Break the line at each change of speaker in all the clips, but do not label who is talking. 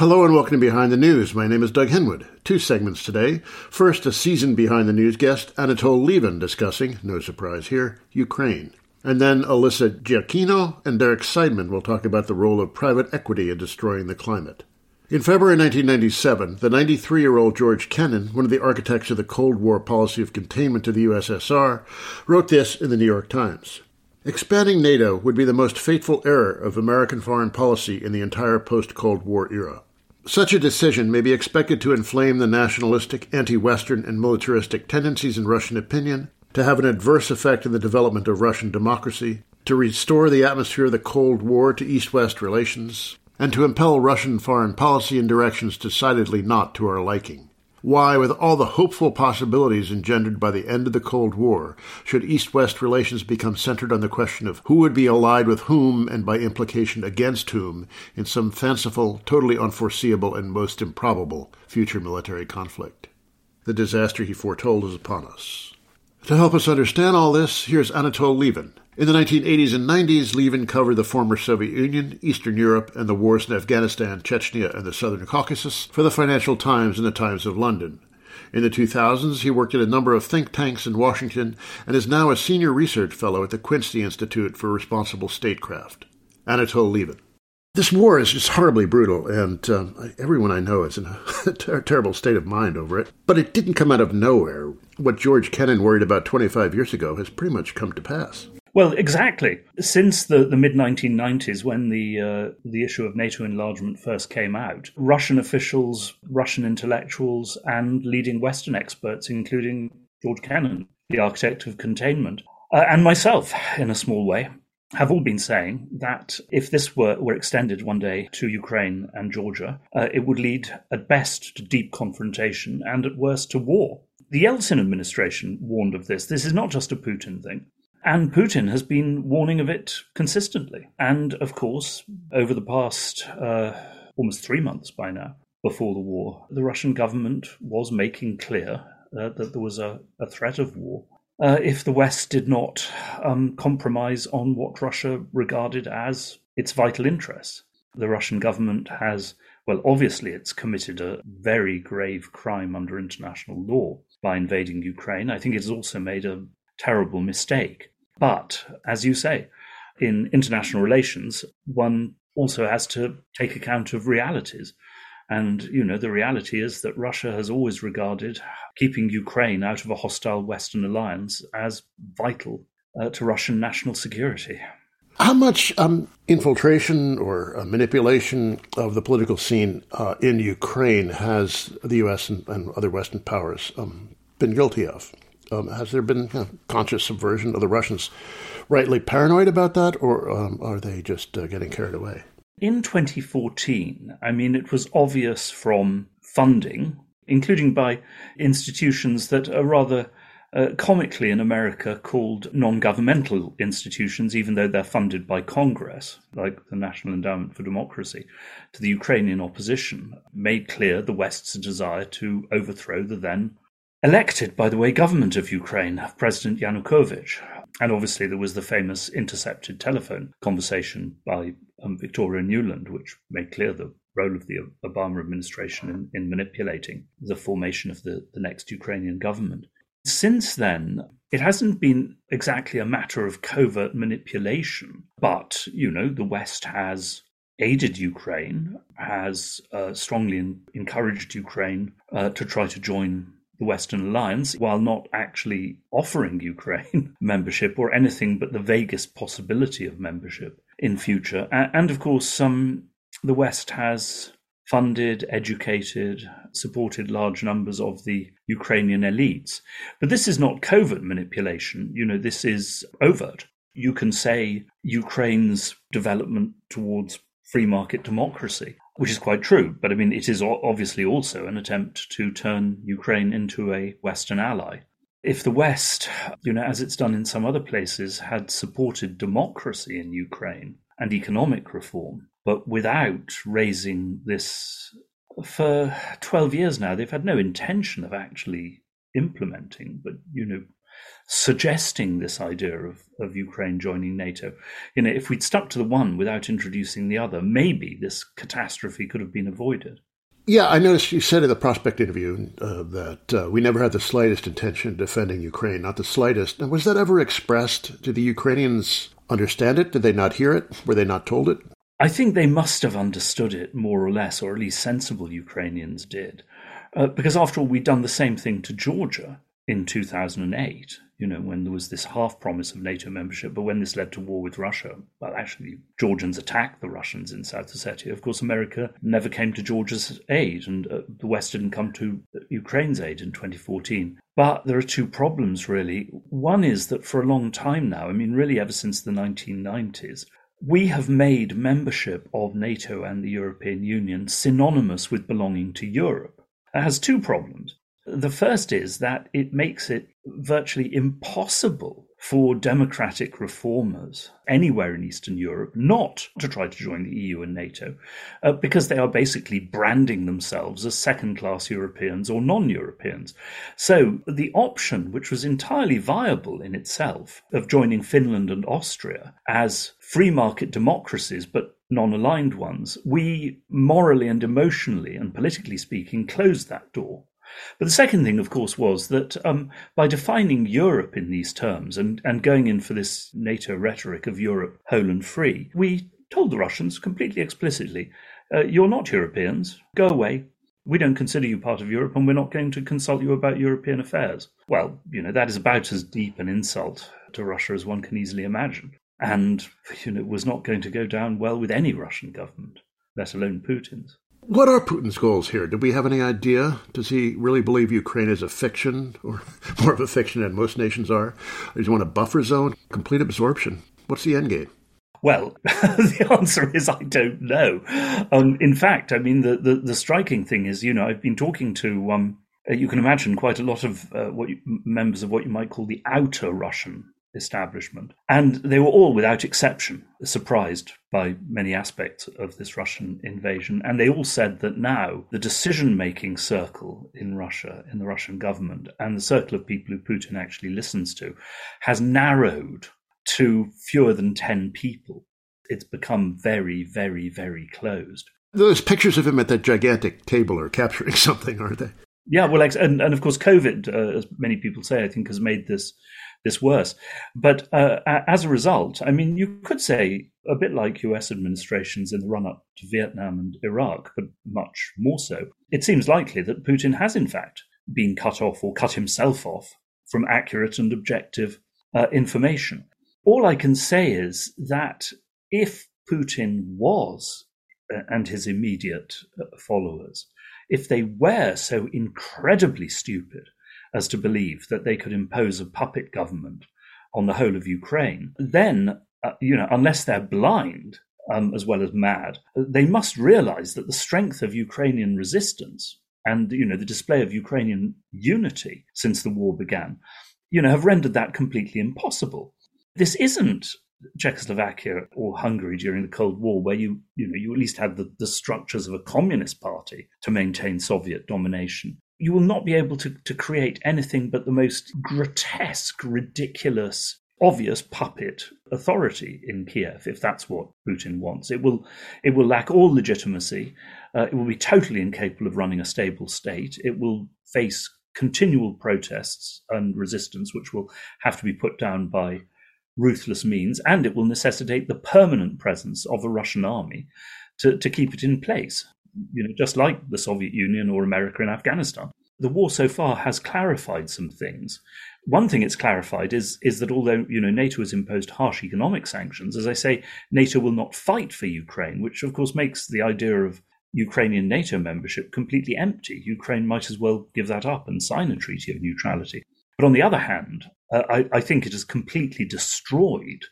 Hello and welcome to Behind the News. My name is Doug Henwood. Two segments today. First, a seasoned Behind the News guest, Anatol Lieven, discussing, no surprise here, Ukraine. And then Alyssa Giacchino and Derek Seidman will talk about the role of private equity in destroying the climate. In February 1997, the 93 year old George Kennan, one of the architects of the Cold War policy of containment to the USSR, wrote this in the New York Times. Expanding NATO would be the most fateful error of American foreign policy in the entire post Cold War era. Such a decision may be expected to inflame the nationalistic, anti Western, and militaristic tendencies in Russian opinion, to have an adverse effect in the development of Russian democracy, to restore the atmosphere of the Cold War to East West relations, and to impel Russian foreign policy in directions decidedly not to our liking. Why, with all the hopeful possibilities engendered by the end of the Cold War, should East West relations become centered on the question of who would be allied with whom and by implication against whom in some fanciful, totally unforeseeable, and most improbable future military conflict? The disaster he foretold is upon us. To help us understand all this, here's Anatol Lieven, in the 1980s and 90s, Lieven covered the former Soviet Union, Eastern Europe, and the wars in Afghanistan, Chechnya, and the Southern Caucasus for the Financial Times and the Times of London. In the 2000s, he worked at a number of think tanks in Washington and is now a senior research fellow at the Quincy Institute for Responsible Statecraft. Anatol Lieven. This war is just horribly brutal, and um, everyone I know is in a ter- terrible state of mind over it. But it didn't come out of nowhere. What George Kennan worried about 25 years ago has pretty much come to pass.
Well, exactly. Since the, the mid 1990s, when the uh, the issue of NATO enlargement first came out, Russian officials, Russian intellectuals, and leading Western experts, including George Kennan, the architect of containment, uh, and myself, in a small way, have all been saying that if this were, were extended one day to Ukraine and Georgia, uh, it would lead at best to deep confrontation and at worst to war. The Yeltsin administration warned of this. This is not just a Putin thing. And Putin has been warning of it consistently. And of course, over the past uh, almost three months by now, before the war, the Russian government was making clear uh, that there was a, a threat of war uh, if the West did not um, compromise on what Russia regarded as its vital interests. The Russian government has, well, obviously, it's committed a very grave crime under international law by invading Ukraine. I think it's also made a terrible mistake. But as you say, in international relations, one also has to take account of realities. And, you know, the reality is that Russia has always regarded keeping Ukraine out of a hostile Western alliance as vital uh, to Russian national security.
How much um, infiltration or uh, manipulation of the political scene uh, in Ukraine has the U.S. and, and other Western powers um, been guilty of? Um, has there been you know, conscious subversion? Are the Russians rightly paranoid about that, or um, are they just uh, getting carried away?
In 2014, I mean, it was obvious from funding, including by institutions that are rather uh, comically in America called non governmental institutions, even though they're funded by Congress, like the National Endowment for Democracy, to the Ukrainian opposition, made clear the West's desire to overthrow the then elected, by the way, government of Ukraine, President Yanukovych. And obviously, there was the famous intercepted telephone conversation by um, Victoria Nuland, which made clear the role of the Obama administration in, in manipulating the formation of the, the next Ukrainian government. Since then, it hasn't been exactly a matter of covert manipulation, but, you know, the West has aided Ukraine, has uh, strongly encouraged Ukraine uh, to try to join the Western alliance while not actually offering Ukraine membership or anything but the vaguest possibility of membership in future. And of course, some the West has funded, educated, supported large numbers of the Ukrainian elites. But this is not covert manipulation. You know, this is overt. You can say Ukraine's development towards free market democracy which is quite true. But I mean, it is obviously also an attempt to turn Ukraine into a Western ally. If the West, you know, as it's done in some other places, had supported democracy in Ukraine and economic reform, but without raising this for 12 years now, they've had no intention of actually implementing, but, you know, suggesting this idea of, of Ukraine joining NATO. You know, if we'd stuck to the one without introducing the other, maybe this catastrophe could have been avoided.
Yeah, I noticed you said in the prospect interview uh, that uh, we never had the slightest intention of defending Ukraine, not the slightest. Now, was that ever expressed? Did the Ukrainians understand it? Did they not hear it? Were they not told it?
I think they must have understood it more or less, or at least sensible Ukrainians did. Uh, because after all, we'd done the same thing to Georgia in 2008 you know, when there was this half promise of NATO membership, but when this led to war with Russia, well, actually, Georgians attacked the Russians in South Ossetia. Of course, America never came to Georgia's aid, and uh, the West didn't come to Ukraine's aid in 2014. But there are two problems, really. One is that for a long time now, I mean, really ever since the 1990s, we have made membership of NATO and the European Union synonymous with belonging to Europe. It has two problems. The first is that it makes it virtually impossible for democratic reformers anywhere in Eastern Europe not to try to join the EU and NATO uh, because they are basically branding themselves as second class Europeans or non Europeans. So the option, which was entirely viable in itself, of joining Finland and Austria as free market democracies but non aligned ones, we morally and emotionally and politically speaking closed that door. But the second thing, of course, was that um, by defining Europe in these terms and, and going in for this NATO rhetoric of Europe whole and free, we told the Russians completely explicitly, uh, you're not Europeans, go away. We don't consider you part of Europe and we're not going to consult you about European affairs. Well, you know, that is about as deep an insult to Russia as one can easily imagine. And, you know, it was not going to go down well with any Russian government, let alone Putin's.
What are Putin's goals here? Do we have any idea? Does he really believe Ukraine is a fiction, or more of a fiction than most nations are? does he want a buffer zone, complete absorption? What's the end game?
Well, the answer is I don't know. Um, in fact, I mean, the, the, the, striking thing is, you know, I've been talking to, um, you can imagine, quite a lot of uh, what you, members of what you might call the outer Russian establishment. And they were all, without exception, surprised by many aspects of this Russian invasion. And they all said that now the decision making circle in Russia, in the Russian government, and the circle of people who Putin actually listens to has narrowed to fewer than 10 people. It's become very, very, very closed.
Those pictures of him at that gigantic table are capturing something, aren't they?
Yeah, well, and, and of course, COVID, uh, as many people say, I think has made this this worse. But uh, as a result, I mean, you could say a bit like US administrations in the run up to Vietnam and Iraq, but much more so. It seems likely that Putin has, in fact, been cut off or cut himself off from accurate and objective uh, information. All I can say is that if Putin was, uh, and his immediate uh, followers, if they were so incredibly stupid as to believe that they could impose a puppet government on the whole of Ukraine, then, uh, you know, unless they're blind um, as well as mad, they must realize that the strength of Ukrainian resistance and, you know, the display of Ukrainian unity since the war began, you know, have rendered that completely impossible. This isn't Czechoslovakia or Hungary during the Cold War, where you you know you at least had the, the structures of a communist party to maintain Soviet domination you will not be able to, to create anything but the most grotesque, ridiculous, obvious puppet authority in Kiev if that's what Putin wants. It will it will lack all legitimacy. Uh, it will be totally incapable of running a stable state. It will face continual protests and resistance, which will have to be put down by ruthless means, and it will necessitate the permanent presence of a Russian army to, to keep it in place you know, just like the Soviet Union or America in Afghanistan. The war so far has clarified some things. One thing it's clarified is is that although you know NATO has imposed harsh economic sanctions, as I say, NATO will not fight for Ukraine, which of course makes the idea of Ukrainian NATO membership completely empty. Ukraine might as well give that up and sign a treaty of neutrality. But on the other hand, uh, I, I think it has completely destroyed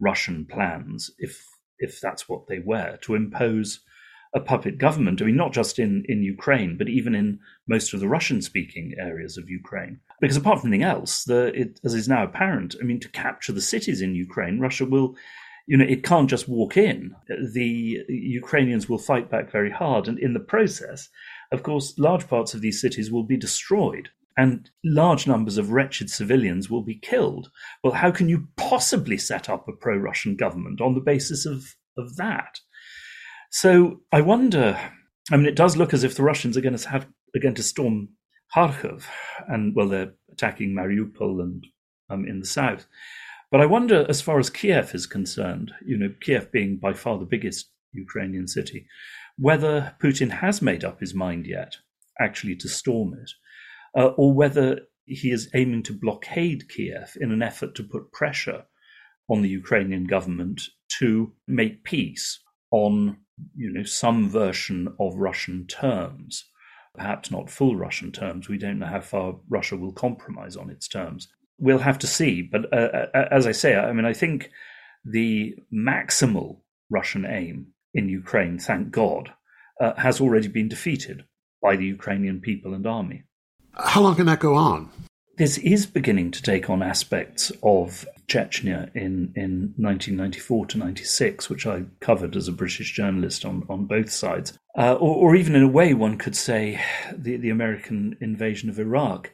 Russian plans, if if that's what they were, to impose a puppet government. I mean, not just in, in Ukraine, but even in most of the Russian speaking areas of Ukraine. Because apart from anything else, the, it, as is now apparent, I mean, to capture the cities in Ukraine, Russia will, you know, it can't just walk in. The Ukrainians will fight back very hard. And in the process, of course, large parts of these cities will be destroyed and large numbers of wretched civilians will be killed. Well, how can you possibly set up a pro Russian government on the basis of, of that? So I wonder. I mean, it does look as if the Russians are going to have are going to storm Kharkov, and well, they're attacking Mariupol and um, in the south. But I wonder, as far as Kiev is concerned, you know, Kiev being by far the biggest Ukrainian city, whether Putin has made up his mind yet, actually, to storm it, uh, or whether he is aiming to blockade Kiev in an effort to put pressure on the Ukrainian government to make peace on you know some version of Russian terms, perhaps not full Russian terms. We don't know how far Russia will compromise on its terms. We'll have to see. But uh, uh as I say, I mean, I think the maximal Russian aim in Ukraine, thank God, uh, has already been defeated by the Ukrainian people and army.
How long can that go on?
This is beginning to take on aspects of Chechnya in, in 1994 to 96, which I covered as a British journalist on, on both sides. Uh, or, or, even in a way, one could say the, the American invasion of Iraq,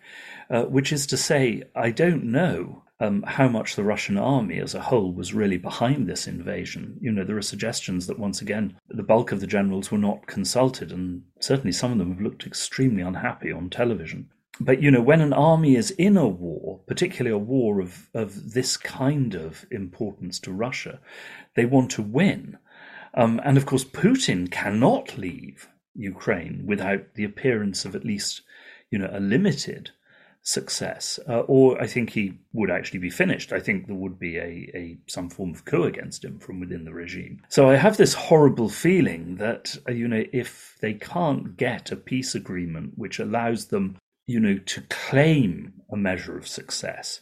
uh, which is to say, I don't know um, how much the Russian army as a whole was really behind this invasion. You know, there are suggestions that once again, the bulk of the generals were not consulted, and certainly some of them have looked extremely unhappy on television. But, you know, when an army is in a war, particularly a war of, of this kind of importance to Russia, they want to win. Um, and of course, Putin cannot leave Ukraine without the appearance of at least, you know, a limited success, uh, or I think he would actually be finished. I think there would be a, a some form of coup against him from within the regime. So I have this horrible feeling that uh, you know if they can't get a peace agreement which allows them, you know, to claim a measure of success,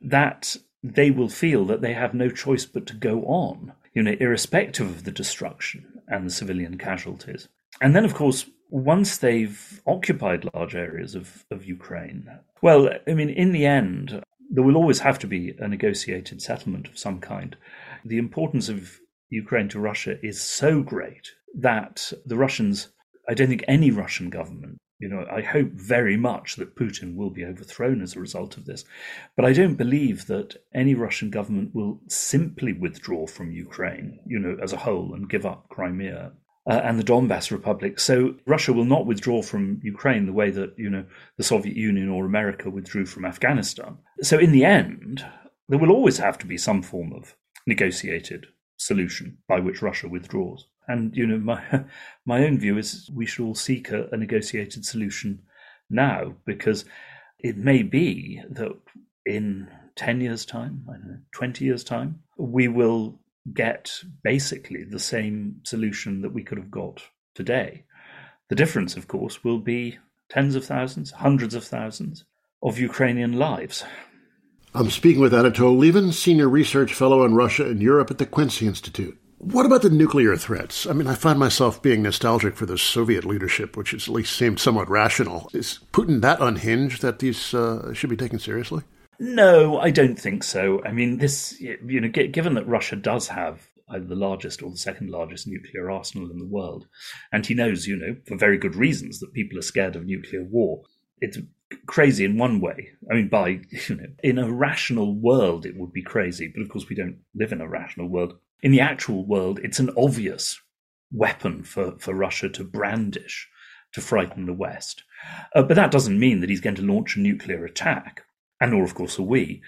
that they will feel that they have no choice but to go on, you know, irrespective of the destruction and the civilian casualties. And then, of course, once they've occupied large areas of, of Ukraine, well, I mean, in the end, there will always have to be a negotiated settlement of some kind. The importance of Ukraine to Russia is so great that the Russians, I don't think any Russian government, you know, I hope very much that Putin will be overthrown as a result of this. But I don't believe that any Russian government will simply withdraw from Ukraine, you know, as a whole and give up Crimea uh, and the Donbass Republic. So Russia will not withdraw from Ukraine the way that you know the Soviet Union or America withdrew from Afghanistan. So in the end, there will always have to be some form of negotiated solution by which Russia withdraws. And you know, my my own view is we should all seek a, a negotiated solution now because it may be that in 10 years' time, know, 20 years' time, we will get basically the same solution that we could have got today. The difference, of course, will be tens of thousands, hundreds of thousands of Ukrainian lives.
I'm speaking with Anatol Lieven, Senior Research Fellow on Russia and Europe at the Quincy Institute. What about the nuclear threats? I mean, I find myself being nostalgic for the Soviet leadership, which at least seemed somewhat rational. Is Putin that unhinged that these uh, should be taken seriously?
No, I don't think so. I mean, this, you know, given that Russia does have either the largest or the second largest nuclear arsenal in the world, and he knows, you know, for very good reasons that people are scared of nuclear war. It's crazy in one way. I mean, by, you know, in a rational world, it would be crazy, but of course, we don't live in a rational world. In the actual world, it's an obvious weapon for, for Russia to brandish to frighten the West. Uh, but that doesn't mean that he's going to launch a nuclear attack and nor, of course, are we.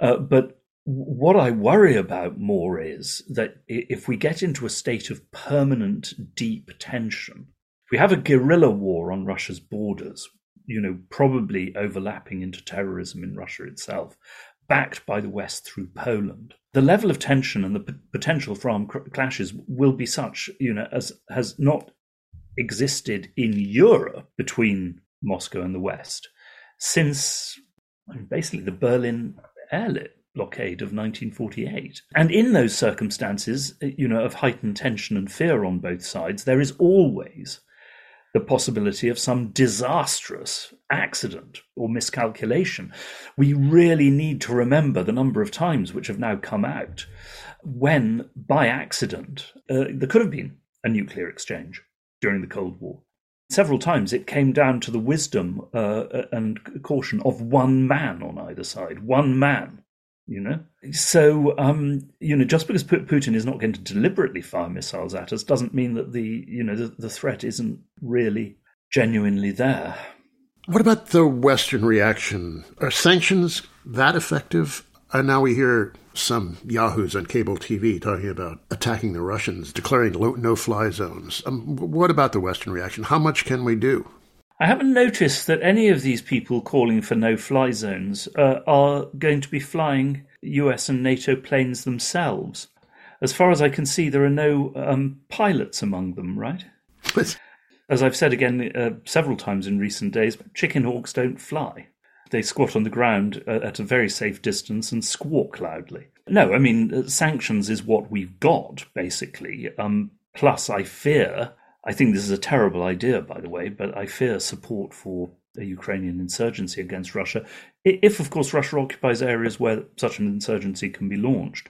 Uh, but what I worry about more is that if we get into a state of permanent deep tension, we have a guerrilla war on Russia's borders, you know, probably overlapping into terrorism in Russia itself, backed by the West through Poland, the level of tension and the p- potential for armed clashes will be such, you know, as has not existed in Europe between Moscow and the West since basically the Berlin airlift blockade of 1948. And in those circumstances, uh, you know, of heightened tension and fear on both sides, there is always the possibility of some disastrous accident or miscalculation. We really need to remember the number of times which have now come out when, by accident, uh, there could have been a nuclear exchange during the Cold War. Several times it came down to the wisdom uh, and caution of one man on either side, one man you know? So um you know just because putin is not going to deliberately fire missiles at us doesn't mean that the you know the, the threat isn't really genuinely there.
What about the western reaction? Are sanctions that effective? And now we hear some yahoos on cable tv talking about attacking the russians declaring no fly zones. Um, what about the western reaction? How much can we do
I haven't noticed that any of these people calling for no fly zones uh, are going to be flying US and NATO planes themselves. As far as I can see, there are no um, pilots among them, right? But As I've said again uh, several times in recent days, chicken hawks don't fly. They squat on the ground uh, at a very safe distance and squawk loudly. No, I mean, uh, sanctions is what we've got, basically. Um, plus, I fear I think this is a terrible idea, by the way, but I fear support for a Ukrainian insurgency against Russia, if, of course, Russia occupies areas where such an insurgency can be launched.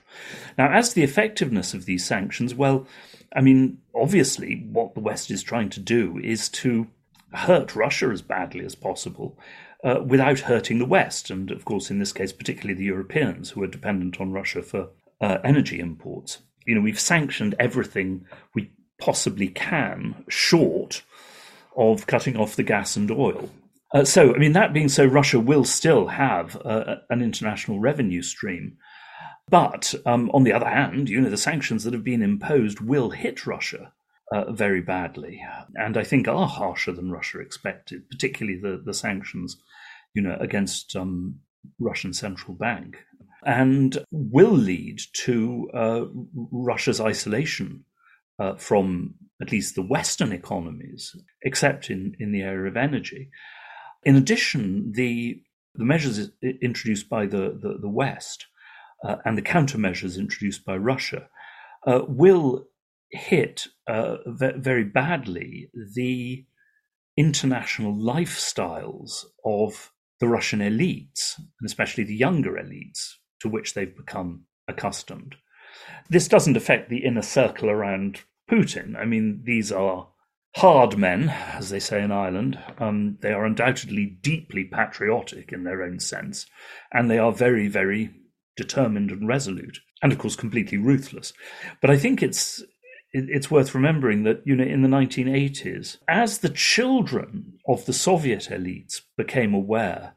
Now, as to the effectiveness of these sanctions, well, I mean, obviously, what the West is trying to do is to hurt Russia as badly as possible uh, without hurting the West. And, of course, in this case, particularly the Europeans who are dependent on Russia for uh, energy imports. You know, we've sanctioned everything we possibly can, short of cutting off the gas and oil. Uh, so, I mean, that being so, Russia will still have uh, an international revenue stream. But um, on the other hand, you know, the sanctions that have been imposed will hit Russia uh, very badly, and I think are harsher than Russia expected, particularly the, the sanctions, you know, against um, Russian central bank, and will lead to uh, Russia's isolation uh, from at least the Western economies, except in, in the area of energy. In addition, the, the measures introduced by the, the, the West uh, and the countermeasures introduced by Russia uh, will hit uh, very badly the international lifestyles of the Russian elites, and especially the younger elites to which they've become accustomed. This doesn't affect the inner circle around Putin. I mean, these are hard men, as they say in Ireland. Um, they are undoubtedly deeply patriotic in their own sense, and they are very, very determined and resolute, and of course, completely ruthless. But I think it's it's worth remembering that you know in the 1980s, as the children of the Soviet elites became aware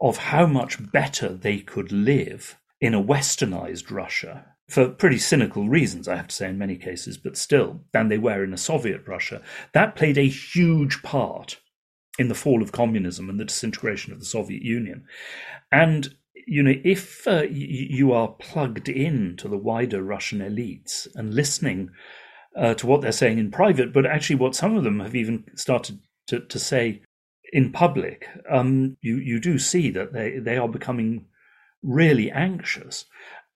of how much better they could live in a westernized Russia for pretty cynical reasons, I have to say, in many cases, but still, than they were in a Soviet Russia. That played a huge part in the fall of communism and the disintegration of the Soviet Union. And you know, if uh, you are plugged in to the wider Russian elites and listening uh, to what they're saying in private, but actually what some of them have even started to, to say in public, um, you you do see that they they are becoming really anxious.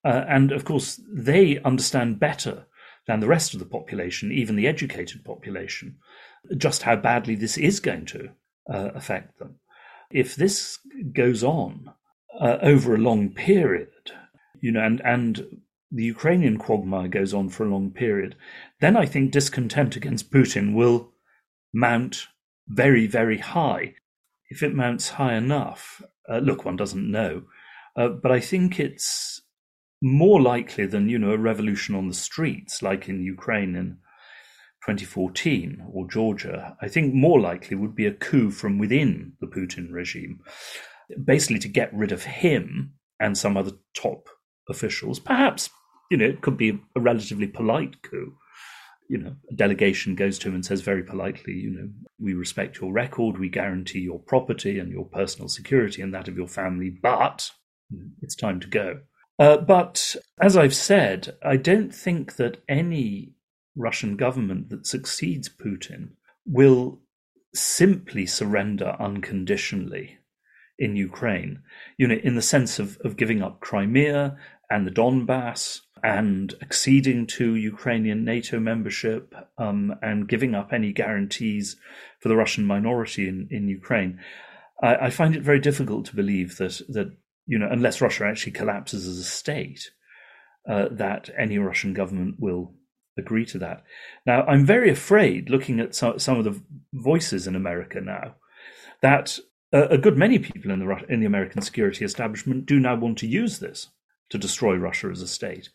Uh, and of course, they understand better than the rest of the population, even the educated population, just how badly this is going to uh, affect them. If this goes on uh, over a long period, you know, and, and the Ukrainian quagmire goes on for a long period, then I think discontent against Putin will mount very, very high. If it mounts high enough, uh, look, one doesn't know, uh, but I think it's more likely than you know a revolution on the streets like in Ukraine in 2014 or Georgia. I think more likely would be a coup from within the Putin regime, basically to get rid of him and some other top officials. Perhaps you know it could be a relatively polite coup. You know, a delegation goes to him and says very politely, you know, we respect your record, we guarantee your property and your personal security and that of your family, but it's time to go. Uh, but as I've said, I don't think that any Russian government that succeeds Putin will simply surrender unconditionally in Ukraine, you know, in the sense of, of giving up Crimea and the Donbass and acceding to Ukrainian NATO membership um, and giving up any guarantees for the Russian minority in, in Ukraine. I, I, find it very difficult to believe that that you know unless Russia actually collapses as a state, uh, that any Russian government will agree to that. Now, I'm very afraid, looking at some, some of the voices in America now, that a, a good many people in the in the American security establishment do now want to use this to destroy Russia as a state.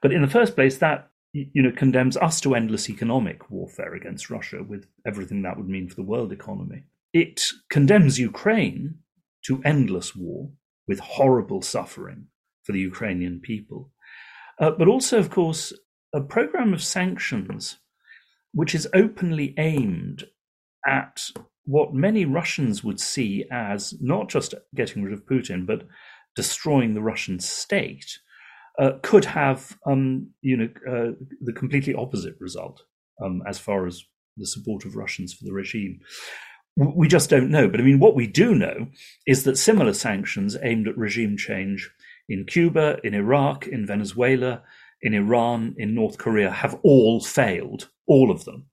But in the first place, that you know condemns us to endless economic warfare against Russia, with everything that would mean for the world economy. It condemns Ukraine to endless war with horrible suffering for the Ukrainian people. Uh, but also, of course, a program of sanctions which is openly aimed at what many Russians would see as not just getting rid of Putin, but destroying the Russian state, uh, could have, um, you know, uh, the completely opposite result um, as far as the support of Russians for the regime. We just don't know. But I mean, what we do know is that similar sanctions aimed at regime change in Cuba, in Iraq, in Venezuela, in Iran, in North Korea have all failed, all of them,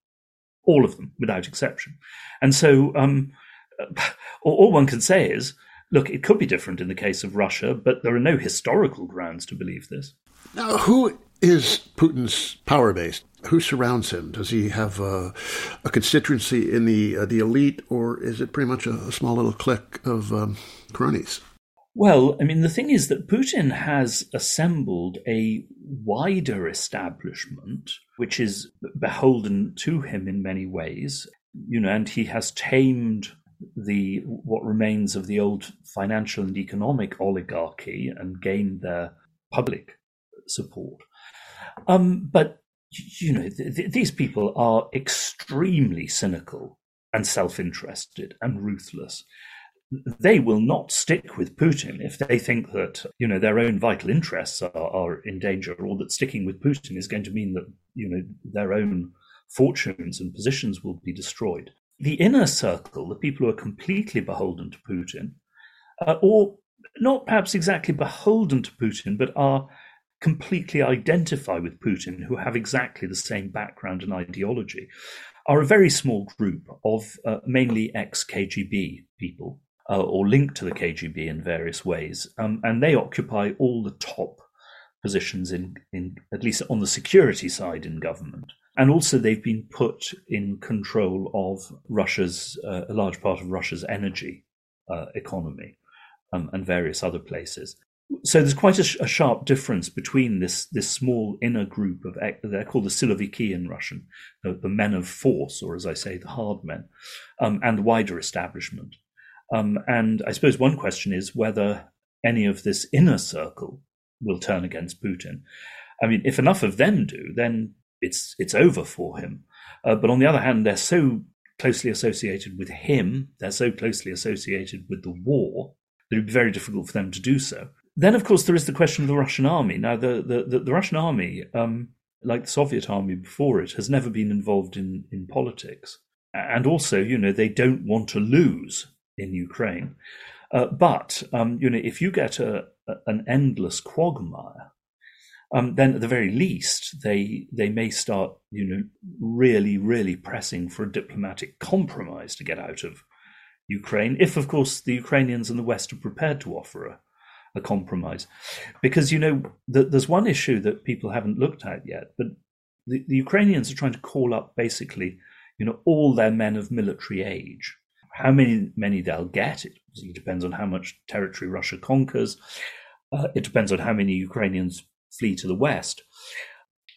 all of them without exception. And so um, all one can say is, look, it could be different in the case of Russia, but there are no historical grounds to believe this.
Now, who is Putin's power base? Who surrounds him? Does he have a, a constituency in the uh, the elite, or is it pretty much a, a small little clique of um, cronies?
Well, I mean, the thing is that Putin has assembled a wider establishment, which is beholden to him in many ways, you know, and he has tamed the what remains of the old financial and economic oligarchy and gained their public support. Um, but you know, th- th- these people are extremely cynical and self-interested and ruthless they will not stick with Putin if they think that you know their own vital interests are, are, in danger, or that sticking with Putin is going to mean that you know their own fortunes and positions will be destroyed. The inner circle, the people who are completely beholden to Putin, uh, or not perhaps exactly beholden to Putin, but are completely identify with Putin, who have exactly the same background and ideology, are a very small group of uh, mainly ex KGB people uh, or linked to the KGB in various ways, um, and they occupy all the top positions in, in at least on the security side in government. And also, they've been put in control of Russia's uh, a large part of Russia's energy uh, economy um, and various other places. So there's quite a, sh- a, sharp difference between this this small inner group of they're called the Siloviki in Russian, the, the, men of force, or as I say, the hard men, um, and the wider establishment. Um, and I suppose one question is whether any of this inner circle will turn against Putin. I mean, if enough of them do, then it's it's over for him. Uh, but on the other hand, they're so closely associated with him, they're so closely associated with the war that it would be very difficult for them to do so. Then, of course, there is the question of the Russian army. Now, the the, the, the Russian army, um, like the Soviet army before it, has never been involved in in politics, and also, you know, they don't want to lose in Ukraine. Uh, but um, you know, if you get a, a, an endless quagmire, um, then at the very least they they may start you know really really pressing for a diplomatic compromise to get out of Ukraine. If of course the Ukrainians and the West are prepared to offer a, a compromise, because you know the, there's one issue that people haven't looked at yet, but the, the Ukrainians are trying to call up basically you know all their men of military age how many many they'll get, it, depends on how much territory Russia conquers. Uh, it depends on how many Ukrainians flee to the west.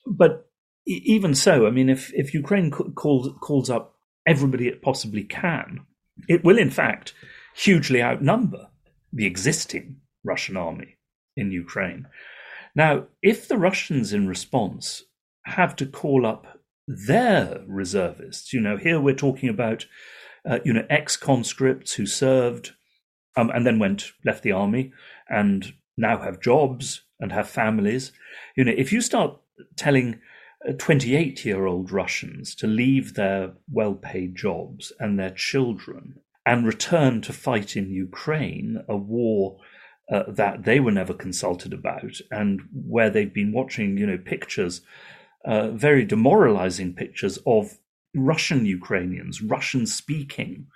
But even so, I mean, if if Ukraine calls calls up everybody it possibly can, it will in fact hugely outnumber the existing Russian army in Ukraine. Now, if the Russians in response have to call up their reservists, you know, here we're talking about uh, you know, ex conscripts who served um, and then went left the army and now have jobs and have families. You know, if you start telling 28 year old Russians to leave their well paid jobs and their children and return to fight in Ukraine, a war uh, that they were never consulted about, and where they've been watching, you know, pictures, uh, very demoralizing pictures of Russian Ukrainians, Russian speaking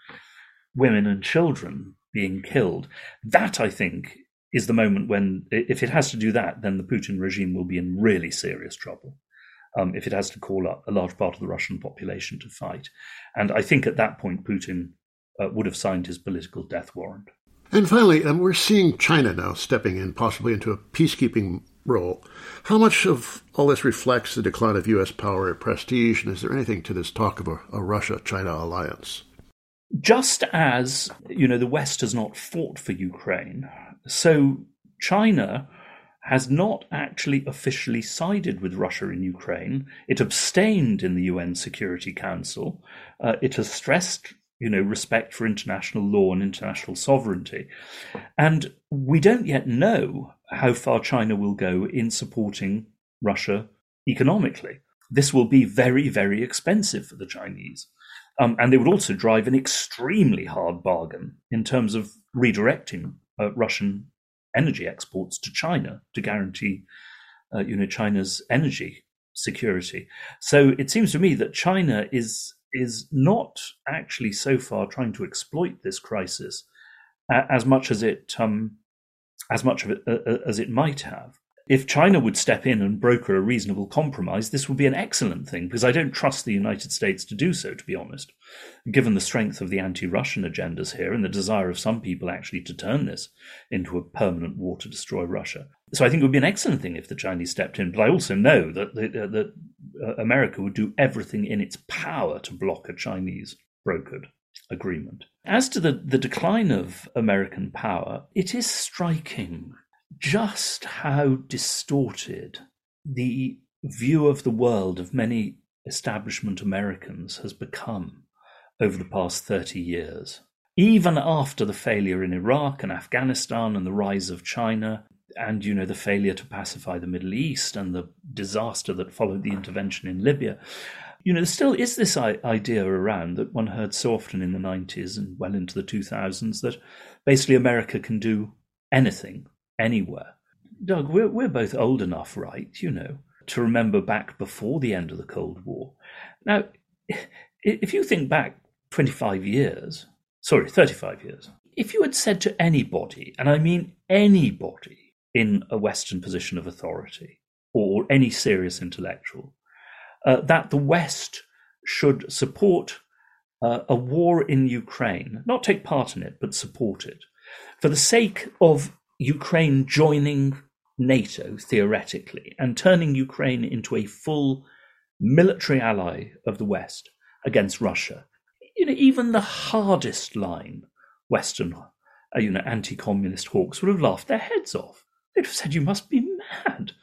women and children being killed. That, I think, is the moment when, if it has to do that, then the Putin regime will be in really serious trouble. Um, if it has to call up a large part of the Russian population to fight. And I think at that point, Putin uh, would have signed his political death warrant.
And finally, um, we're seeing China now stepping in, possibly into a peacekeeping role. How much of all this reflects the decline of U.S. power and prestige, and is there anything to this talk of a, a Russia-China alliance?
Just as you know, the West has not fought for Ukraine, so China has not actually officially sided with Russia in Ukraine. It abstained in the UN Security Council. Uh, it has stressed you know, respect for international law and international sovereignty. And we don't yet know how far China will go in supporting Russia economically. This will be very, very expensive for the Chinese. Um, and they would also drive an extremely hard bargain in terms of redirecting uh, Russian energy exports to China to guarantee, uh, you know, China's energy security. So it seems to me that China is is not actually so far trying to exploit this crisis uh, as much as it um, as much of it uh, uh, as it might have. If China would step in and broker a reasonable compromise, this would be an excellent thing because I don't trust the United States to do so, to be honest, given the strength of the anti Russian agendas here and the desire of some people actually to turn this into a permanent war to destroy Russia. So I think it would be an excellent thing if the Chinese stepped in. But I also know that, uh, that uh, America would do everything in its power to block a Chinese brokered agreement. As to the, the decline of American power, it is striking just how distorted the view of the world of many establishment Americans has become over the past 30 years. Even after the failure in Iraq and Afghanistan and the rise of China, and you know the failure to pacify the Middle East and the disaster that followed the intervention in Libya, you know, there still is this idea around that one heard so often in the 90s and well into the 2000s that basically America can do anything, anywhere. Doug, we're, we're both old enough, right, you know, to remember back before the end of the Cold War. Now, if you think back 25 years, sorry, 35 years, if you had said to anybody, and I mean anybody in a Western position of authority, or any serious intellectual, uh, that the West should support uh, a war in Ukraine, not take part in it, but support it, for the sake of Ukraine joining NATO theoretically and turning Ukraine into a full military ally of the West against Russia. You know, even the hardest line Western, uh, you know, anti-communist hawks would have laughed their heads off. They'd have said, "You must be mad."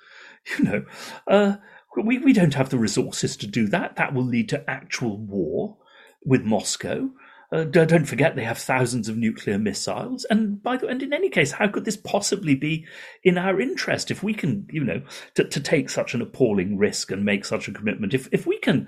You know, uh, we, we don't have the resources to do that. That will lead to actual war with Moscow. Uh, don't forget they have thousands of nuclear missiles. And by the and in any case, how could this possibly be in our interest if we can, you know, to, to take such an appalling risk and make such a commitment? If if we can,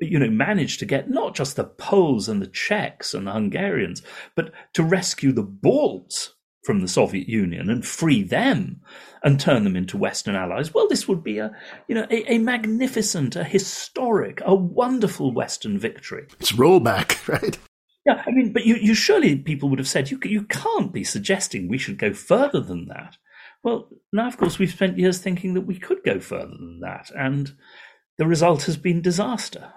you know, manage to get not just the Poles and the Czechs and the Hungarians, but to rescue the Balts from the Soviet Union and free them and turn them into Western allies, well, this would be a, you know, a, a magnificent, a historic, a wonderful Western victory.
It's rollback, right?
Yeah, I mean, but you, you surely people would have said you you can't be suggesting we should go further than that. Well, now of course we've spent years thinking that we could go further than that, and the result has been disaster.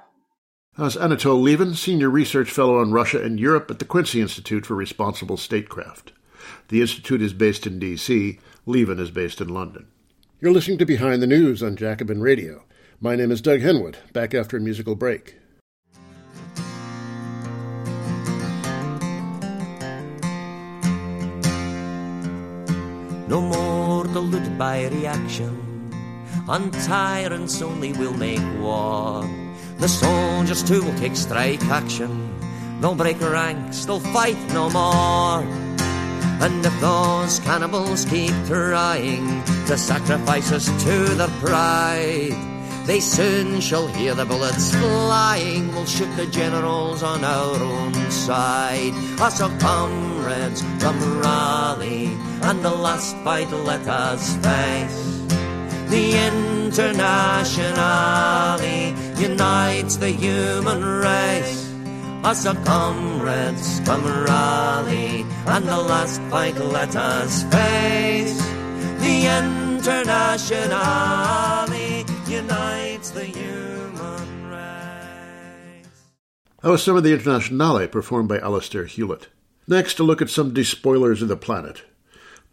That's Anatol Lieven, Senior Research Fellow on Russia and Europe at the Quincy Institute for Responsible Statecraft. The Institute is based in D.C., Lieven is based in London. You're listening to Behind the News on Jacobin Radio. My name is Doug Henwood, back after a musical break.
No more deluded by reaction, and tyrants only will make war. The soldiers too will take strike action, they'll break ranks, they'll fight no more. And if those cannibals keep trying to sacrifice us to their pride, They soon shall hear the bullets flying. We'll shoot the generals on our own side. Us so comrades, come rally, and the last fight let us face. The Internationale unites the human race. Us a comrades come rally, and the last fight let us face. The Internationale unites the human race.
That was some of the Internationale performed by Alistair Hulett. Next, a look at some despoilers of the planet.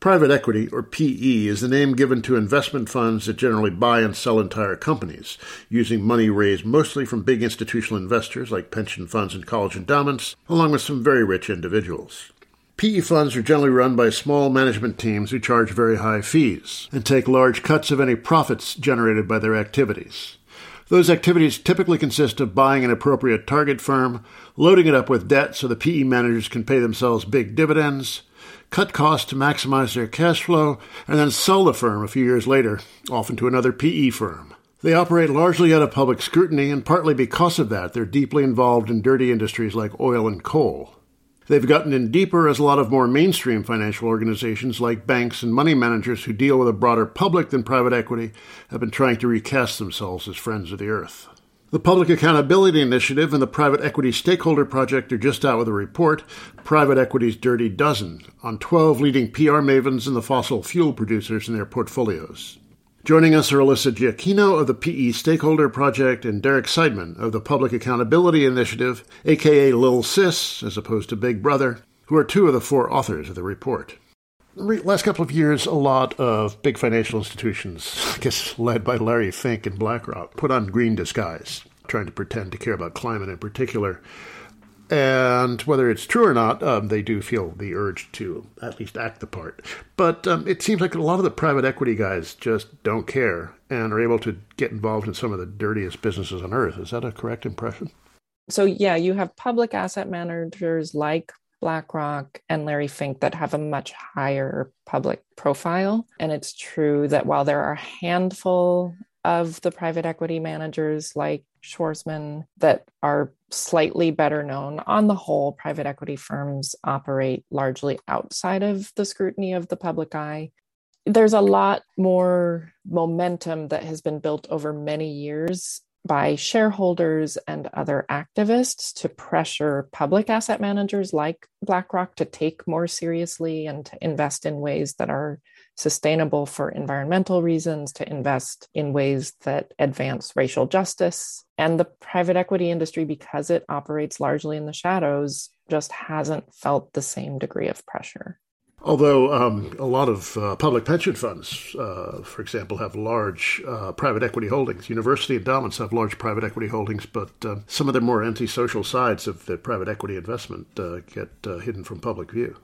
Private equity, or PE, is the name given to investment funds that generally buy and sell entire companies, using money raised mostly from big institutional investors like pension funds and college endowments, along with some very rich individuals. PE funds are generally run by small management teams who charge very high fees and take large cuts of any profits generated by their activities. Those activities typically consist of buying an appropriate target firm, loading it up with debt so the PE managers can pay themselves big dividends, cut costs to maximize their cash flow, and then sell the firm a few years later, often to another PE firm. They operate largely out of public scrutiny, and partly because of that, they're deeply involved in dirty industries like oil and coal. They've gotten in deeper as a lot of more mainstream financial organizations like banks and money managers who deal with a broader public than private equity have been trying to recast themselves as friends of the earth. The Public Accountability Initiative and the Private Equity Stakeholder Project are just out with a report, Private Equity's Dirty Dozen, on 12 leading PR mavens and the fossil fuel producers in their portfolios. Joining us are Alyssa Giachino of the PE Stakeholder Project and Derek Seidman of the Public Accountability Initiative, aka LittleSis, as opposed to Big Brother, who are two of the four authors of the report last couple of years, a lot of big financial institutions, I guess led by Larry Fink and BlackRock, put on green disguise, trying to pretend to care about climate in particular. And whether it's true or not, um, they do feel the urge to at least act the part. But um, it seems like a lot of the private equity guys just don't care and are able to get involved in some of the dirtiest businesses on earth. Is that a correct impression?
So, yeah, you have public asset managers like BlackRock and Larry Fink that have a much higher public profile. And it's true that while there are a handful of the private equity managers like Schwarzman that are slightly better known, on the whole, private equity firms operate largely outside of the scrutiny of the public eye. There's a lot more momentum that has been built over many years by shareholders and other activists to pressure public asset managers like BlackRock to take more seriously and to invest in ways that are sustainable for environmental reasons, to invest in ways that advance racial justice. And the private equity industry, because it operates largely in the shadows, just hasn't felt the same degree of pressure.
Although um, a lot of uh, public pension funds, uh, for example, have large uh, private equity holdings. University endowments have large private equity holdings, but uh, some of the more antisocial sides of the private equity investment uh, get uh, hidden from public view.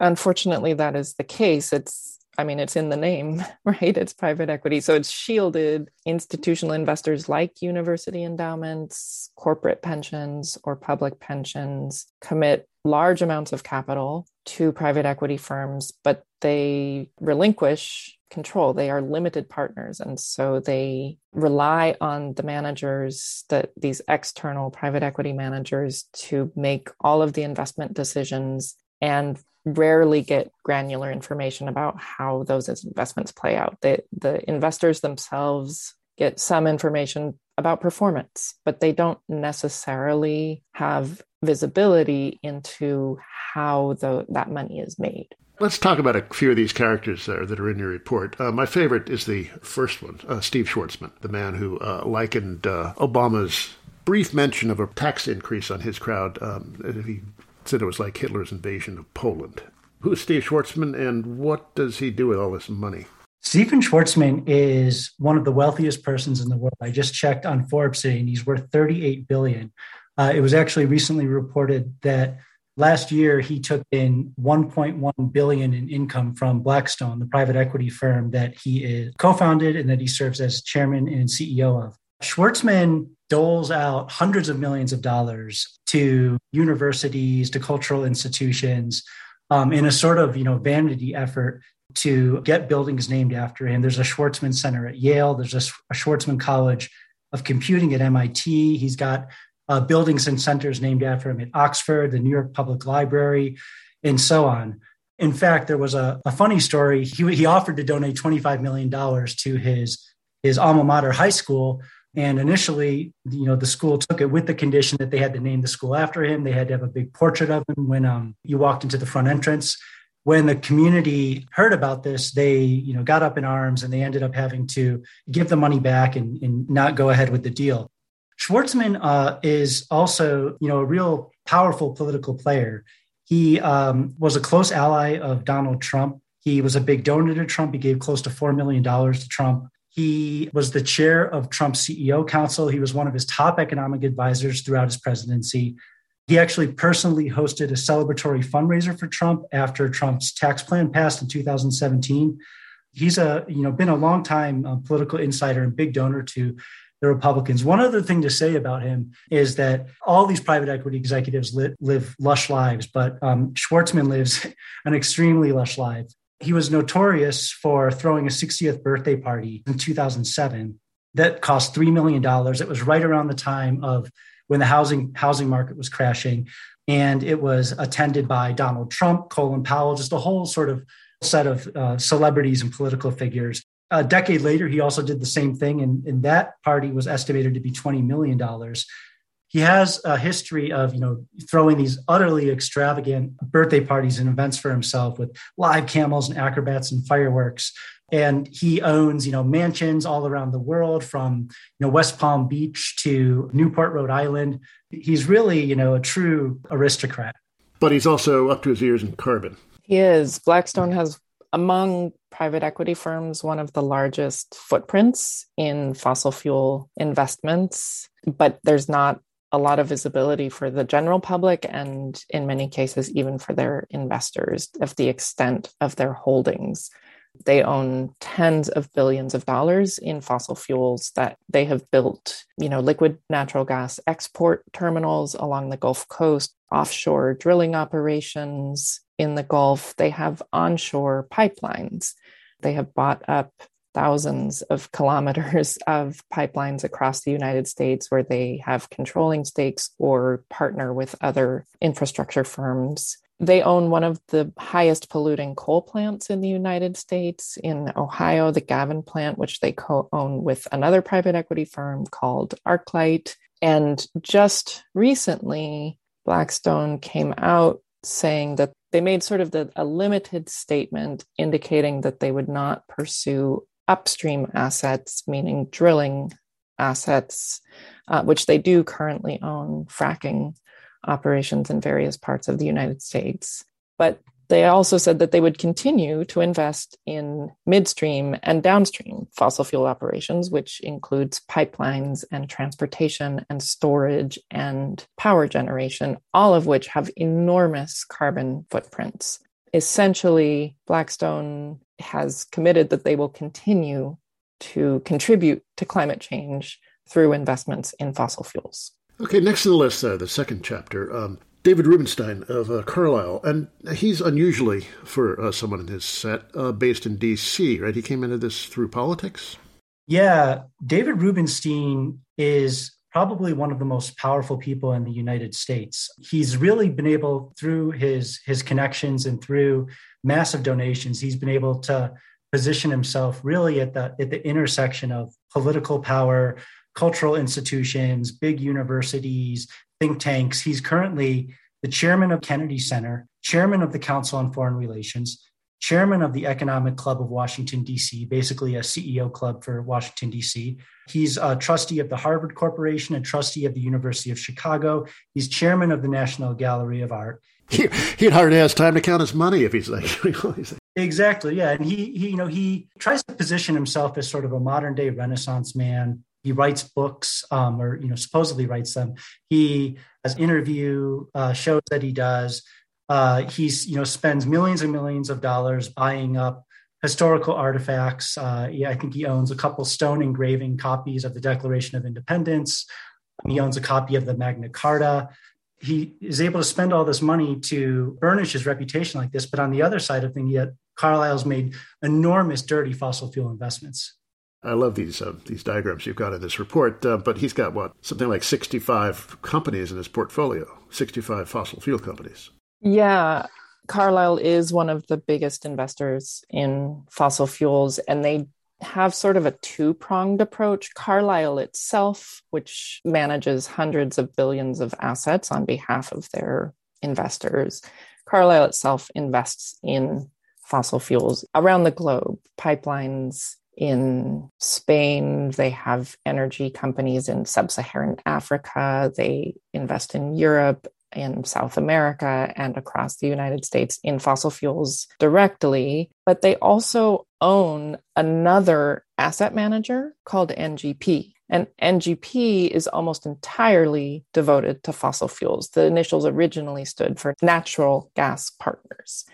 Unfortunately, that is the case. It's I mean, it's in the name, right? It's private equity. So it's shielded institutional investors like university endowments, corporate pensions, or public pensions commit large amounts of capital to private equity firms, but they relinquish control. They are limited partners. And so they rely on the managers, that these external private equity managers, to make all of the investment decisions and rarely get granular information about how those investments play out. The, the investors themselves get some information about performance, but they don't necessarily have visibility into how the, that money is made.
Let's talk about a few of these characters there that are in your report. Uh, my favorite is the first one, uh, Steve Schwarzman, the man who uh, likened uh, Obama's brief mention of a tax increase on his crowd. Um, he said it was like Hitler's invasion of Poland. Who's Steve Schwarzman and what does he do with all this money?
Stephen Schwarzman is one of the wealthiest persons in the world. I just checked on Forbes and he's worth 38 billion. Uh, it was actually recently reported that last year he took in 1.1 billion in income from Blackstone, the private equity firm that he is co-founded and that he serves as chairman and CEO of. Schwarzman doles out hundreds of millions of dollars to universities, to cultural institutions, um, in a sort of you know vanity effort to get buildings named after him. There's a Schwarzman Center at Yale. There's a, a Schwarzman College of computing at MIT. He's got uh, buildings and centers named after him at Oxford, the New York Public Library, and so on. In fact, there was a, a funny story. He, he offered to donate $25 million to his, his alma mater high school. And initially, you know, the school took it with the condition that they had to name the school after him. They had to have a big portrait of him when um, you walked into the front entrance. When the community heard about this, they, you know, got up in arms and they ended up having to give the money back and, and not go ahead with the deal. Schwarzman uh, is also, you know, a real powerful political player. He um, was a close ally of Donald Trump. He was a big donor to Trump. He gave close to $4 million to Trump. He was the chair of Trump's CEO Council. He was one of his top economic advisors throughout his presidency. He actually personally hosted a celebratory fundraiser for Trump after Trump's tax plan passed in 2017. He's a you know been a long time uh, political insider and big donor to the Republicans. One other thing to say about him is that all these private equity executives li- live lush lives, but um, Schwarzman lives an extremely lush life. He was notorious for throwing a 60th birthday party in 2007 that cost $3 million. It was right around the time of when the housing housing market was crashing. And it was attended by Donald Trump, Colin Powell, just a whole sort of set of uh, celebrities and political figures a decade later, he also did the same thing, and, and that party was estimated to be $20 million. He has a history of, you know, throwing these utterly extravagant birthday parties and events for himself with live camels and acrobats and fireworks. And he owns, you know, mansions all around the world, from you know West Palm Beach to Newport, Rhode Island. He's really, you know, a true aristocrat.
But he's also up to his ears in carbon.
He is. Blackstone has among private equity firms one of the largest footprints in fossil fuel investments, but there's not a lot of visibility for the general public and in many cases even for their investors of the extent of their holdings they own tens of billions of dollars in fossil fuels that they have built you know liquid natural gas export terminals along the gulf coast offshore drilling operations in the Gulf, they have onshore pipelines. They have bought up thousands of kilometers of pipelines across the United States where they have controlling stakes or partner with other infrastructure firms. They own one of the highest polluting coal plants in the United States in Ohio, the Gavin plant, which they co own with another private equity firm called Arclight. And just recently, Blackstone came out saying that they made sort of the, a limited statement indicating that they would not pursue upstream assets, meaning drilling assets, uh, which they do currently own, fracking operations in various parts of the United States. But they also said that they would continue to invest in midstream and downstream fossil fuel operations, which includes pipelines and transportation and storage and power generation, all of which have enormous carbon footprints. Essentially, Blackstone has committed that they will continue to contribute to climate change through investments in fossil fuels.
Okay, next on the list, uh, the second chapter. Um, David Rubenstein of uh, Carlyle, and he's unusually for uh, someone in his set uh, based in D.C. Right? He came into this through politics.
Yeah, David Rubenstein is probably one of the most powerful people in the United States. He's really been able, through his his connections and through massive donations, he's been able to position himself really at the at the intersection of political power, cultural institutions, big universities, think tanks. He's currently the chairman of Kennedy Center, chairman of the Council on Foreign Relations, chairman of the Economic Club of Washington, D.C., basically a CEO club for Washington, D.C. He's a trustee of the Harvard Corporation and trustee of the University of Chicago. He's chairman of the National Gallery of Art.
He, he'd hardly has time to count his money if he's like.
exactly, yeah. And he, he, you know, he tries to position himself as sort of a modern day Renaissance man he writes books um, or you know supposedly writes them he has interview uh, shows that he does uh, he's you know spends millions and millions of dollars buying up historical artifacts uh, yeah, i think he owns a couple stone engraving copies of the declaration of independence he owns a copy of the magna carta he is able to spend all this money to burnish his reputation like this but on the other side of things yet carlyle's made enormous dirty fossil fuel investments
I love these uh, these diagrams you've got in this report. Uh, but he's got what something like sixty five companies in his portfolio, sixty five fossil fuel companies.
Yeah, Carlyle is one of the biggest investors in fossil fuels, and they have sort of a two pronged approach. Carlyle itself, which manages hundreds of billions of assets on behalf of their investors, Carlyle itself invests in fossil fuels around the globe, pipelines in Spain. They have energy companies in sub Saharan Africa. They invest in Europe in South America and across the United States in fossil fuels directly, but they also own another asset manager called NGP. And NGP is almost entirely devoted to fossil fuels. The initials originally stood for Natural Gas Partners.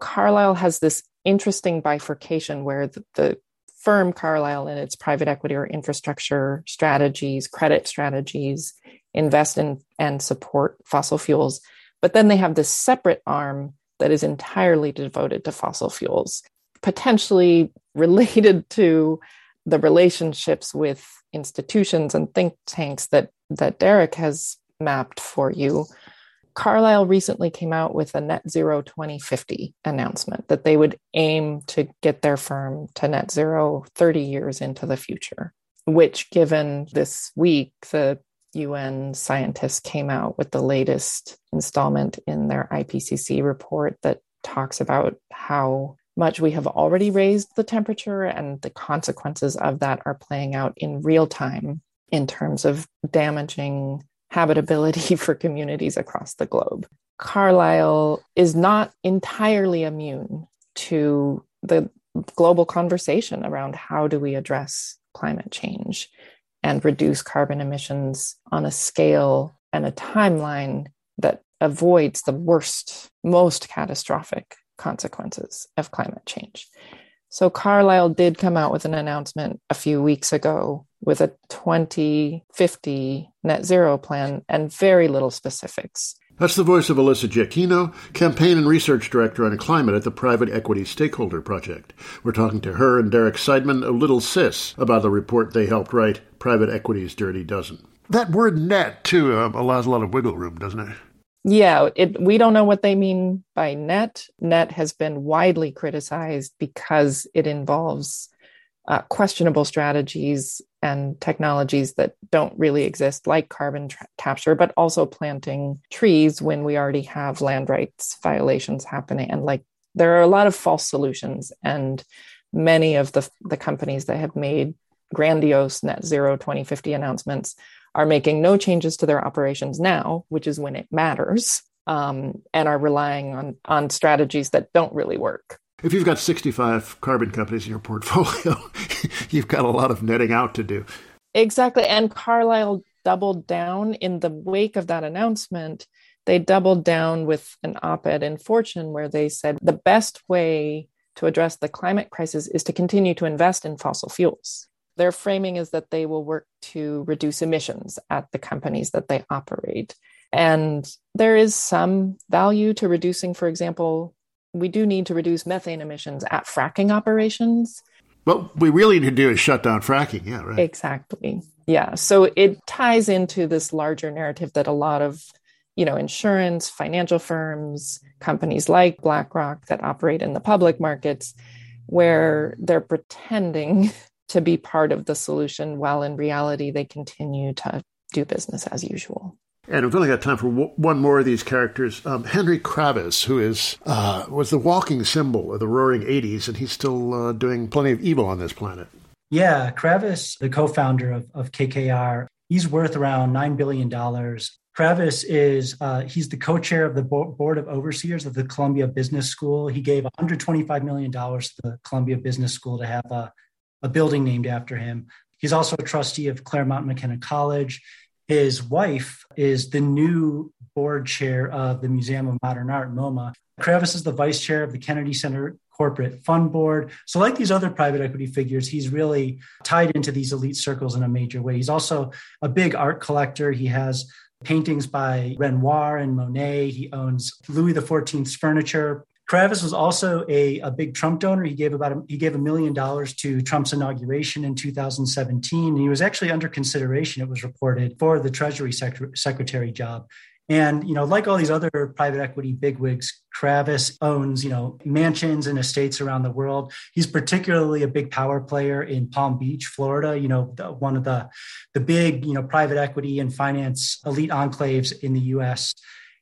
Carlyle has this interesting bifurcation where the, the firm Carlyle and its private equity or infrastructure strategies, credit strategies, invest in and support fossil fuels. But then they have this separate arm that is entirely devoted to fossil fuels, potentially related to the relationships with institutions and think tanks that that Derek has mapped for you. Carlyle recently came out with a net zero 2050 announcement that they would aim to get their firm to net zero 30 years into the future, which, given this week, the UN scientists came out with the latest installment in their IPCC report that talks about how much we have already raised the temperature and the consequences of that are playing out in real time in terms of damaging habitability for communities across the globe. Carlyle is not entirely immune to the global conversation around how do we address climate change and reduce carbon emissions on a scale and a timeline that avoids the worst, most catastrophic consequences of climate change. So, Carlyle did come out with an announcement a few weeks ago with a 2050 net zero plan and very little specifics.
That's the voice of Alyssa Giachino, campaign and research director on climate at the Private Equity Stakeholder Project. We're talking to her and Derek Seidman, of LittleSis, about the report they helped write, Private Equity's Dirty Dozen. That word net, too, uh, allows a lot of wiggle room, doesn't it?
Yeah, it, we don't know what they mean by net. Net has been widely criticized because it involves uh, questionable strategies and technologies that don't really exist, like carbon tra- capture, but also planting trees when we already have land rights violations happening. And like there are a lot of false solutions, and many of the, the companies that have made grandiose net zero 2050 announcements are making no changes to their operations now, which is when it matters, um, and are relying on, on strategies that don't really work.
If you've got 65 carbon companies in your portfolio, you've got a lot of netting out to do.
Exactly. And Carlyle doubled down in the wake of that announcement. They doubled down with an op ed in Fortune where they said the best way to address the climate crisis is to continue to invest in fossil fuels. Their framing is that they will work to reduce emissions at the companies that they operate. And there is some value to reducing, for example, we do need to reduce methane emissions at fracking operations.
What we really need to do is shut down fracking. Yeah, right.
Exactly. Yeah. So it ties into this larger narrative that a lot of, you know, insurance, financial firms, companies like BlackRock that operate in the public markets, where they're pretending to be part of the solution while in reality they continue to do business as usual.
And we've only got time for w- one more of these characters. Um, Henry Kravis, who is uh, was the walking symbol of the Roaring '80s, and he's still uh, doing plenty of evil on this planet.
Yeah, Kravis, the co-founder of, of KKR, he's worth around nine billion dollars. Kravis is uh, he's the co-chair of the board of overseers of the Columbia Business School. He gave 125 million dollars to the Columbia Business School to have a, a building named after him. He's also a trustee of Claremont McKenna College. His wife is the new board chair of the Museum of Modern Art, MoMA. Kravis is the vice chair of the Kennedy Center Corporate Fund Board. So, like these other private equity figures, he's really tied into these elite circles in a major way. He's also a big art collector. He has paintings by Renoir and Monet. He owns Louis XIV's furniture. Kravis was also a, a big Trump donor. He gave about a, he gave a million dollars to Trump's inauguration in 2017. He was actually under consideration. It was reported for the Treasury Sec- Secretary job. And you know, like all these other private equity bigwigs, Kravis owns you know mansions and estates around the world. He's particularly a big power player in Palm Beach, Florida. You know, the, one of the the big you know private equity and finance elite enclaves in the U.S.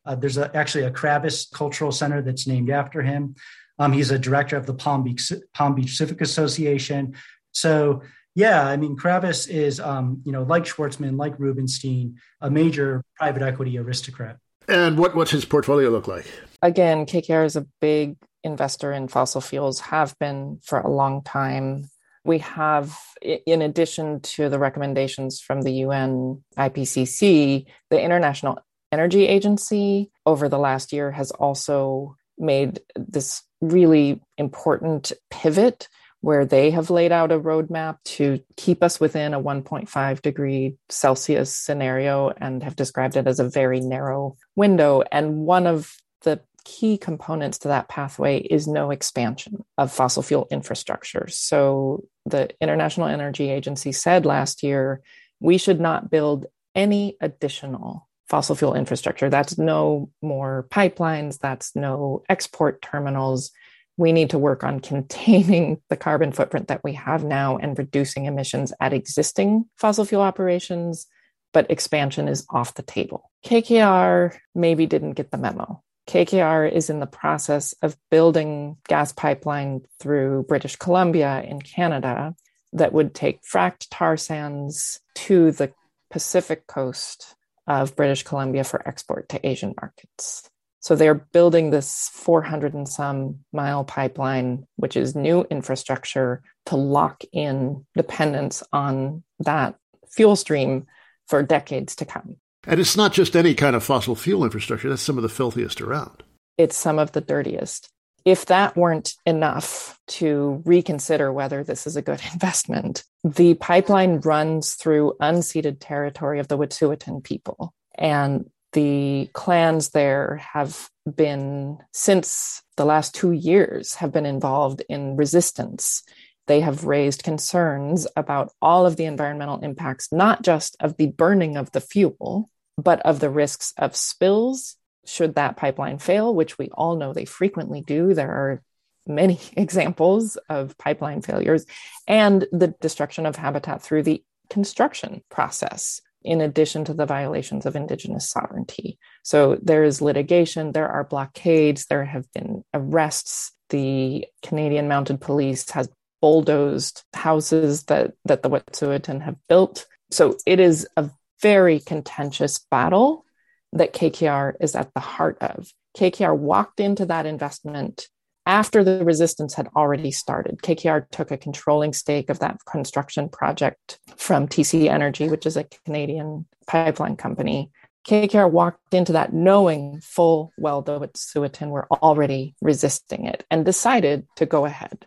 Uh, there's a, actually a Kravis Cultural Center that's named after him. Um, he's a director of the Palm Beach Palm Beach Civic Association. So yeah, I mean Kravis is um, you know like Schwarzman, like Rubenstein, a major private equity aristocrat.
And what what's his portfolio look like?
Again, KKR is a big investor in fossil fuels, have been for a long time. We have, in addition to the recommendations from the UN IPCC, the International Energy Agency over the last year has also made this really important pivot where they have laid out a roadmap to keep us within a 1.5 degree Celsius scenario and have described it as a very narrow window. And one of the key components to that pathway is no expansion of fossil fuel infrastructure. So the International Energy Agency said last year we should not build any additional fossil fuel infrastructure. That's no more pipelines, that's no export terminals. We need to work on containing the carbon footprint that we have now and reducing emissions at existing fossil fuel operations, but expansion is off the table. KKR maybe didn't get the memo. KKR is in the process of building gas pipeline through British Columbia in Canada that would take fracked tar sands to the Pacific coast of British Columbia for export to Asian markets. So they're building this 400 and some mile pipeline, which is new infrastructure to lock in dependence on that fuel stream for decades to come.
And it's not just any kind of fossil fuel infrastructure, that's some of the filthiest around.
It's some of the dirtiest if that weren't enough to reconsider whether this is a good investment, the pipeline runs through unceded territory of the Wet'suwet'en people. And the clans there have been, since the last two years, have been involved in resistance. They have raised concerns about all of the environmental impacts, not just of the burning of the fuel, but of the risks of spills should that pipeline fail, which we all know they frequently do, there are many examples of pipeline failures, and the destruction of habitat through the construction process, in addition to the violations of Indigenous sovereignty. So there is litigation, there are blockades, there have been arrests. The Canadian Mounted Police has bulldozed houses that, that the Wet'suwet'en have built. So it is a very contentious battle that KKR is at the heart of. KKR walked into that investment after the resistance had already started. KKR took a controlling stake of that construction project from TC Energy, which is a Canadian pipeline company. KKR walked into that knowing full well the Wet'suwet'en were already resisting it and decided to go ahead.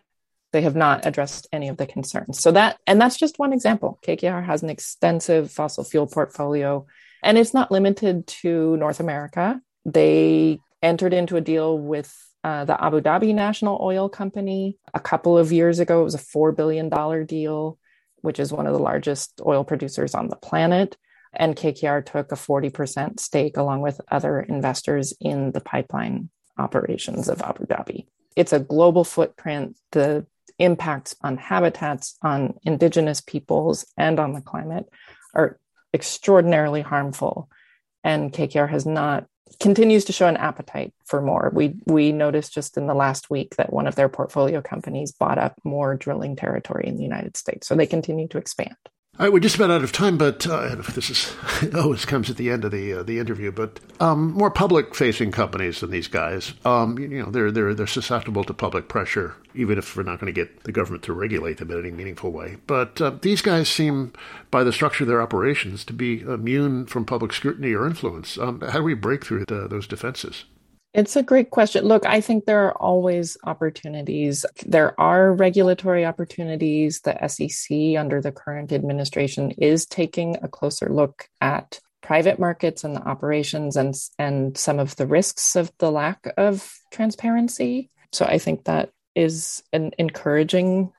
They have not addressed any of the concerns. So that, and that's just one example. KKR has an extensive fossil fuel portfolio and it's not limited to North America. They entered into a deal with uh, the Abu Dhabi National Oil Company a couple of years ago. It was a $4 billion deal, which is one of the largest oil producers on the planet. And KKR took a 40% stake along with other investors in the pipeline operations of Abu Dhabi. It's a global footprint. The impacts on habitats, on indigenous peoples, and on the climate are extraordinarily harmful. And KKR has not continues to show an appetite for more. We we noticed just in the last week that one of their portfolio companies bought up more drilling territory in the United States. So they continue to expand.
All right, we're just about out of time, but uh, this is always comes at the end of the uh, the interview. But um, more public-facing companies than these guys, um, you, you, know, they're they're they're susceptible to public pressure, even if we're not going to get the government to regulate them in any meaningful way. But uh, these guys seem, by the structure of their operations, to be immune from public scrutiny or influence. Um, how do we break through the, those defenses?
It's a great question. Look, I think there are always opportunities. There are regulatory opportunities. The SEC, under the current administration, is taking a closer look at private markets and the operations and, and some of the risks of the lack of transparency. So I think that is an encouraging.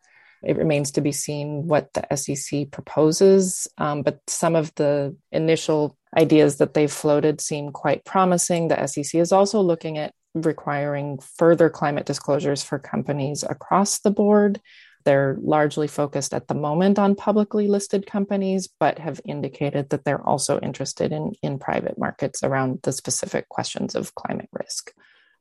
It remains to be seen what the SEC proposes, um, but some of the initial ideas that they've floated seem quite promising. The SEC is also looking at requiring further climate disclosures for companies across the board. They're largely focused at the moment on publicly listed companies, but have indicated that they're also interested in, in private markets around the specific questions of climate risk.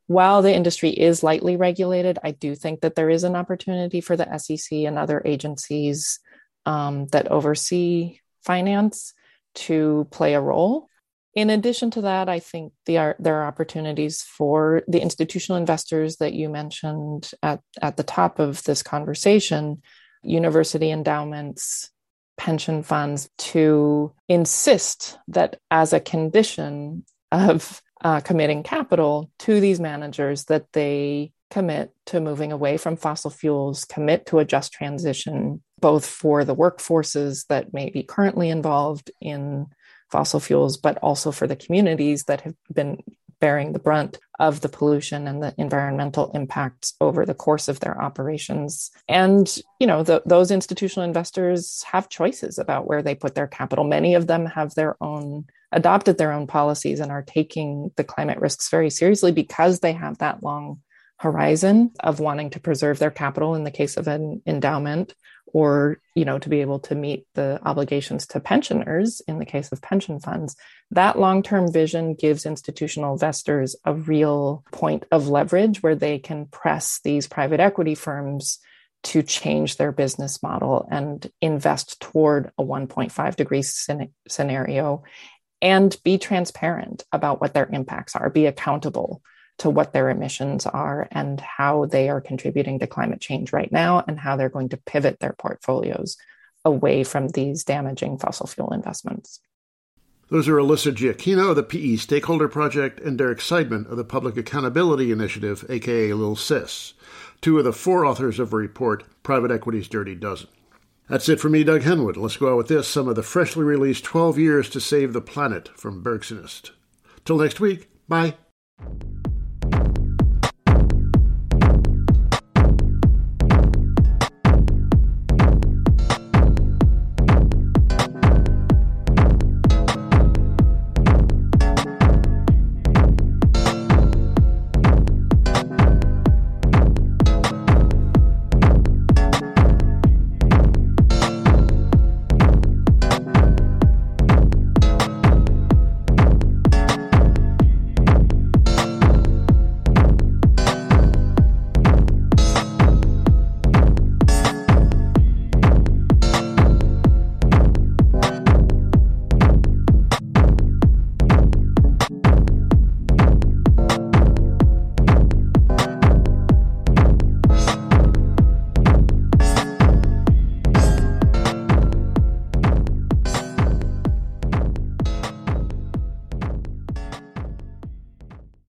While the industry is lightly regulated, I do think that there is an opportunity for the SEC and other agencies um, that oversee finance to play a role. In addition to that, I think the are, there are opportunities for the institutional investors that you mentioned at, at the top of this conversation, university endowments, pension funds, to insist that as a condition of uh, committing capital to these managers, that they commit to moving away from fossil fuels, commit to a just transition, both for the workforces that may be currently involved in fossil fuels, but also for the communities that have been bearing the brunt of the pollution and the environmental impacts over the course of their operations. And, you know, the, those institutional investors have choices about where they put their capital. Many of them have their own adopted their own policies and are taking the climate risks very seriously because they have that long horizon of wanting to preserve their capital in the case of an endowment or you know to be able to meet the obligations to pensioners in the case of pension funds that long-term vision gives institutional investors a real point of leverage where they can press these private equity firms to change their business model and invest toward a 1.5 degree scenario and be transparent about what their impacts are be accountable to what their emissions are and how they are contributing to climate change right now and how they're going to pivot their portfolios away from these damaging fossil fuel investments.
Those are Alyssa Giachino of the PE Stakeholder Project and Derek Seidman of the Public Accountability Initiative, aka LittleSis, two of the four authors of a report, Private Equity's Dirty Dozen. That's it for me, Doug Henwood. Let's go out with this some of the freshly released 12 Years to Save the Planet from Bergsonist. Till next week, bye.